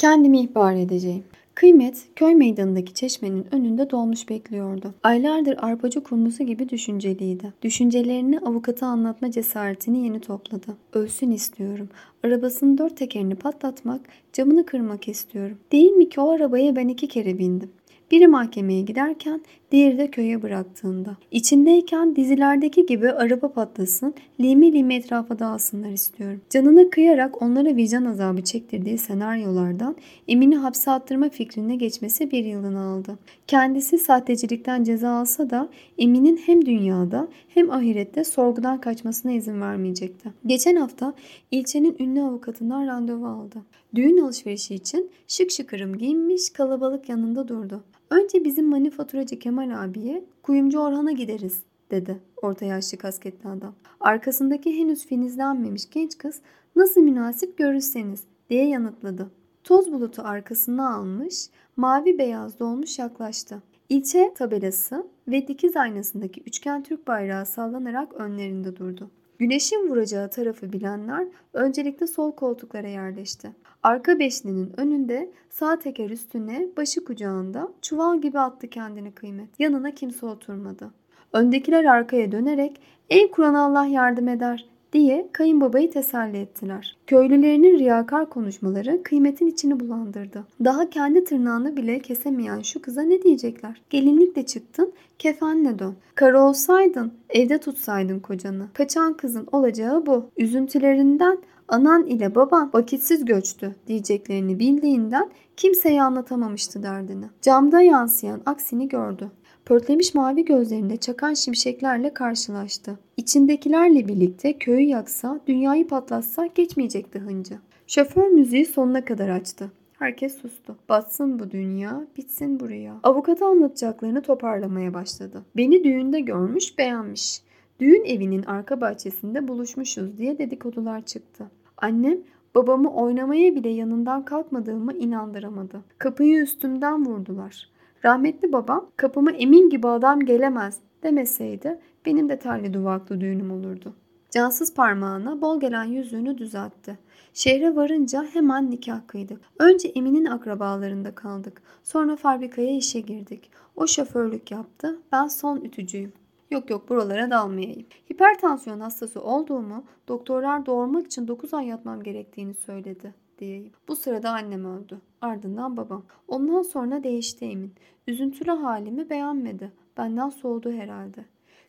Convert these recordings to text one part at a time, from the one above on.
Kendimi ihbar edeceğim. Kıymet, köy meydanındaki çeşmenin önünde dolmuş bekliyordu. Aylardır arpacı kurmusu gibi düşünceliydi. Düşüncelerini avukata anlatma cesaretini yeni topladı. Ölsün istiyorum. Arabasının dört tekerini patlatmak, camını kırmak istiyorum. Değil mi ki o arabaya ben iki kere bindim. Biri mahkemeye giderken diğeri de köye bıraktığında. İçindeyken dizilerdeki gibi araba patlasın, limi limi etrafa dağılsınlar istiyorum. Canına kıyarak onlara vicdan azabı çektirdiği senaryolardan Emin'i hapse attırma fikrine geçmesi bir yılını aldı. Kendisi sahtecilikten ceza alsa da Emin'in hem dünyada hem ahirette sorgudan kaçmasına izin vermeyecekti. Geçen hafta ilçenin ünlü avukatından randevu aldı. Düğün alışverişi için şık şıkırım giyinmiş kalabalık yanında durdu. Önce bizim manifaturacı Kemal abiye kuyumcu Orhan'a gideriz dedi orta yaşlı kasketli adam. Arkasındaki henüz filizlenmemiş genç kız nasıl münasip görürseniz diye yanıtladı. Toz bulutu arkasına almış, mavi beyaz dolmuş yaklaştı. İlçe tabelası ve dikiz aynasındaki üçgen Türk bayrağı sallanarak önlerinde durdu. Güneşin vuracağı tarafı bilenler öncelikle sol koltuklara yerleşti. Arka beşlinin önünde sağ teker üstüne başı kucağında çuval gibi attı kendini kıymet. Yanına kimse oturmadı. Öndekiler arkaya dönerek ey Kur'an Allah yardım eder diye kayınbabayı teselli ettiler. Köylülerinin riyakar konuşmaları kıymetin içini bulandırdı. Daha kendi tırnağını bile kesemeyen şu kıza ne diyecekler? Gelinlikle çıktın, kefenle dön. Karı olsaydın, evde tutsaydın kocanı. Kaçan kızın olacağı bu. Üzüntülerinden anan ile baban vakitsiz göçtü diyeceklerini bildiğinden kimseye anlatamamıştı derdini. Camda yansıyan aksini gördü. Pörtlemiş mavi gözlerinde çakan şimşeklerle karşılaştı. İçindekilerle birlikte köyü yaksa, dünyayı patlatsa geçmeyecekti hıncı. Şoför müziği sonuna kadar açtı. Herkes sustu. Batsın bu dünya, bitsin bu rüya. Anlatacaklarını toparlamaya başladı. Beni düğünde görmüş, beğenmiş. Düğün evinin arka bahçesinde buluşmuşuz diye dedikodular çıktı. Annem babamı oynamaya bile yanından kalkmadığımı inandıramadı. Kapıyı üstümden vurdular. Rahmetli babam kapıma emin gibi adam gelemez demeseydi benim de terli duvaklı düğünüm olurdu. Cansız parmağına bol gelen yüzüğünü düzeltti. Şehre varınca hemen nikah kıydık. Önce Emin'in akrabalarında kaldık. Sonra fabrikaya işe girdik. O şoförlük yaptı. Ben son ütücüyüm. Yok yok buralara dalmayayım. Hipertansiyon hastası olduğumu, doktorlar doğurmak için 9 ay yatmam gerektiğini söyledi diyeyim. Bu sırada annem öldü. Ardından babam. Ondan sonra değişti Emin. Üzüntülü halimi beğenmedi. Benden soğudu herhalde.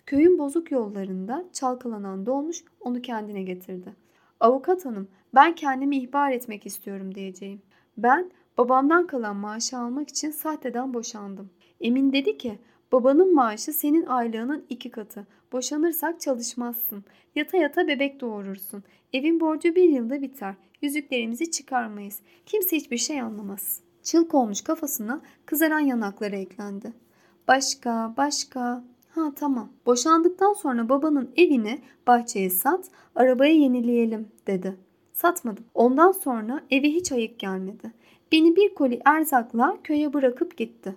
Köyün bozuk yollarında çalkalanan dolmuş onu kendine getirdi. Avukat hanım ben kendimi ihbar etmek istiyorum diyeceğim. Ben babamdan kalan maaşı almak için sahteden boşandım. Emin dedi ki babanın maaşı senin aylığının iki katı. Boşanırsak çalışmazsın. Yata yata bebek doğurursun. Evin borcu bir yılda biter. Yüzüklerimizi çıkarmayız. Kimse hiçbir şey anlamaz. Çılk olmuş kafasına kızaran yanakları eklendi. Başka, başka. Ha tamam. Boşandıktan sonra babanın evini bahçeye sat, arabayı yenileyelim dedi. Satmadım. Ondan sonra evi hiç ayık gelmedi. Beni bir koli erzakla köye bırakıp gitti.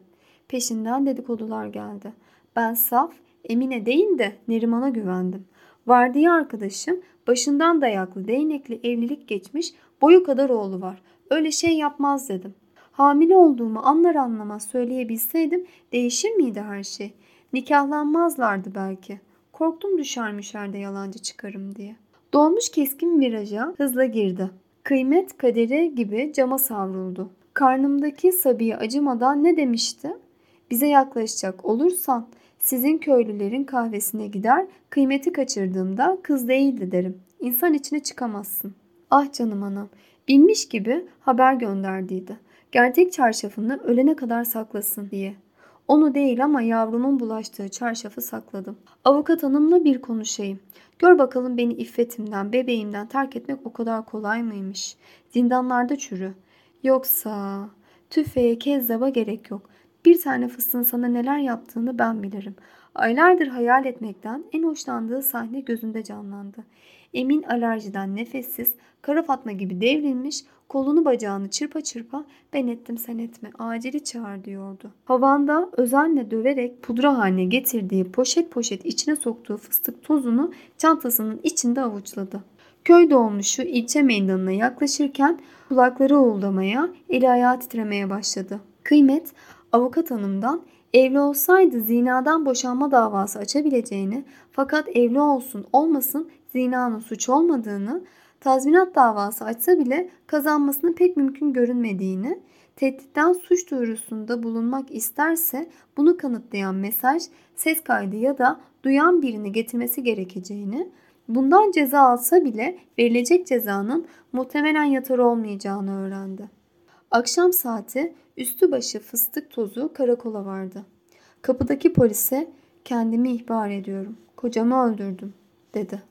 Peşinden dedikodular geldi. Ben saf, Emine değil de Neriman'a güvendim. Vardiya arkadaşım başından dayaklı değnekli evlilik geçmiş boyu kadar oğlu var. Öyle şey yapmaz dedim. Hamile olduğumu anlar anlamaz söyleyebilseydim değişir miydi her şey? Nikahlanmazlardı belki. Korktum düşermiş yerde yalancı çıkarım diye. Dolmuş keskin viraja hızla girdi. Kıymet kaderi gibi cama savruldu. Karnımdaki Sabi'ye acımadan ne demişti? Bize yaklaşacak olursan sizin köylülerin kahvesine gider, kıymeti kaçırdığımda kız değildi derim. İnsan içine çıkamazsın. Ah canım anam, bilmiş gibi haber gönderdiydi. Gerçek çarşafını ölene kadar saklasın diye. Onu değil ama yavrumun bulaştığı çarşafı sakladım. Avukat hanımla bir konuşayım. Gör bakalım beni iffetimden, bebeğimden terk etmek o kadar kolay mıymış? Zindanlarda çürü. Yoksa tüfeğe kezzaba gerek yok. Bir tane fıstığın sana neler yaptığını ben bilirim. Aylardır hayal etmekten en hoşlandığı sahne gözünde canlandı. Emin alerjiden nefessiz, kara fatma gibi devrilmiş, kolunu bacağını çırpa çırpa ben ettim sen etme acili çağır diyordu. Havanda özenle döverek pudra haline getirdiği poşet poşet içine soktuğu fıstık tozunu çantasının içinde avuçladı. Köy dolmuşu ilçe meydanına yaklaşırken kulakları uğuldamaya, eli ayağı titremeye başladı. Kıymet avukat hanımdan evli olsaydı zinadan boşanma davası açabileceğini fakat evli olsun olmasın zinanın suç olmadığını, tazminat davası açsa bile kazanmasını pek mümkün görünmediğini, tehditten suç duyurusunda bulunmak isterse bunu kanıtlayan mesaj, ses kaydı ya da duyan birini getirmesi gerekeceğini, bundan ceza alsa bile verilecek cezanın muhtemelen yatar olmayacağını öğrendi. Akşam saati üstü başı fıstık tozu karakola vardı. Kapıdaki polise kendimi ihbar ediyorum. Kocamı öldürdüm dedi.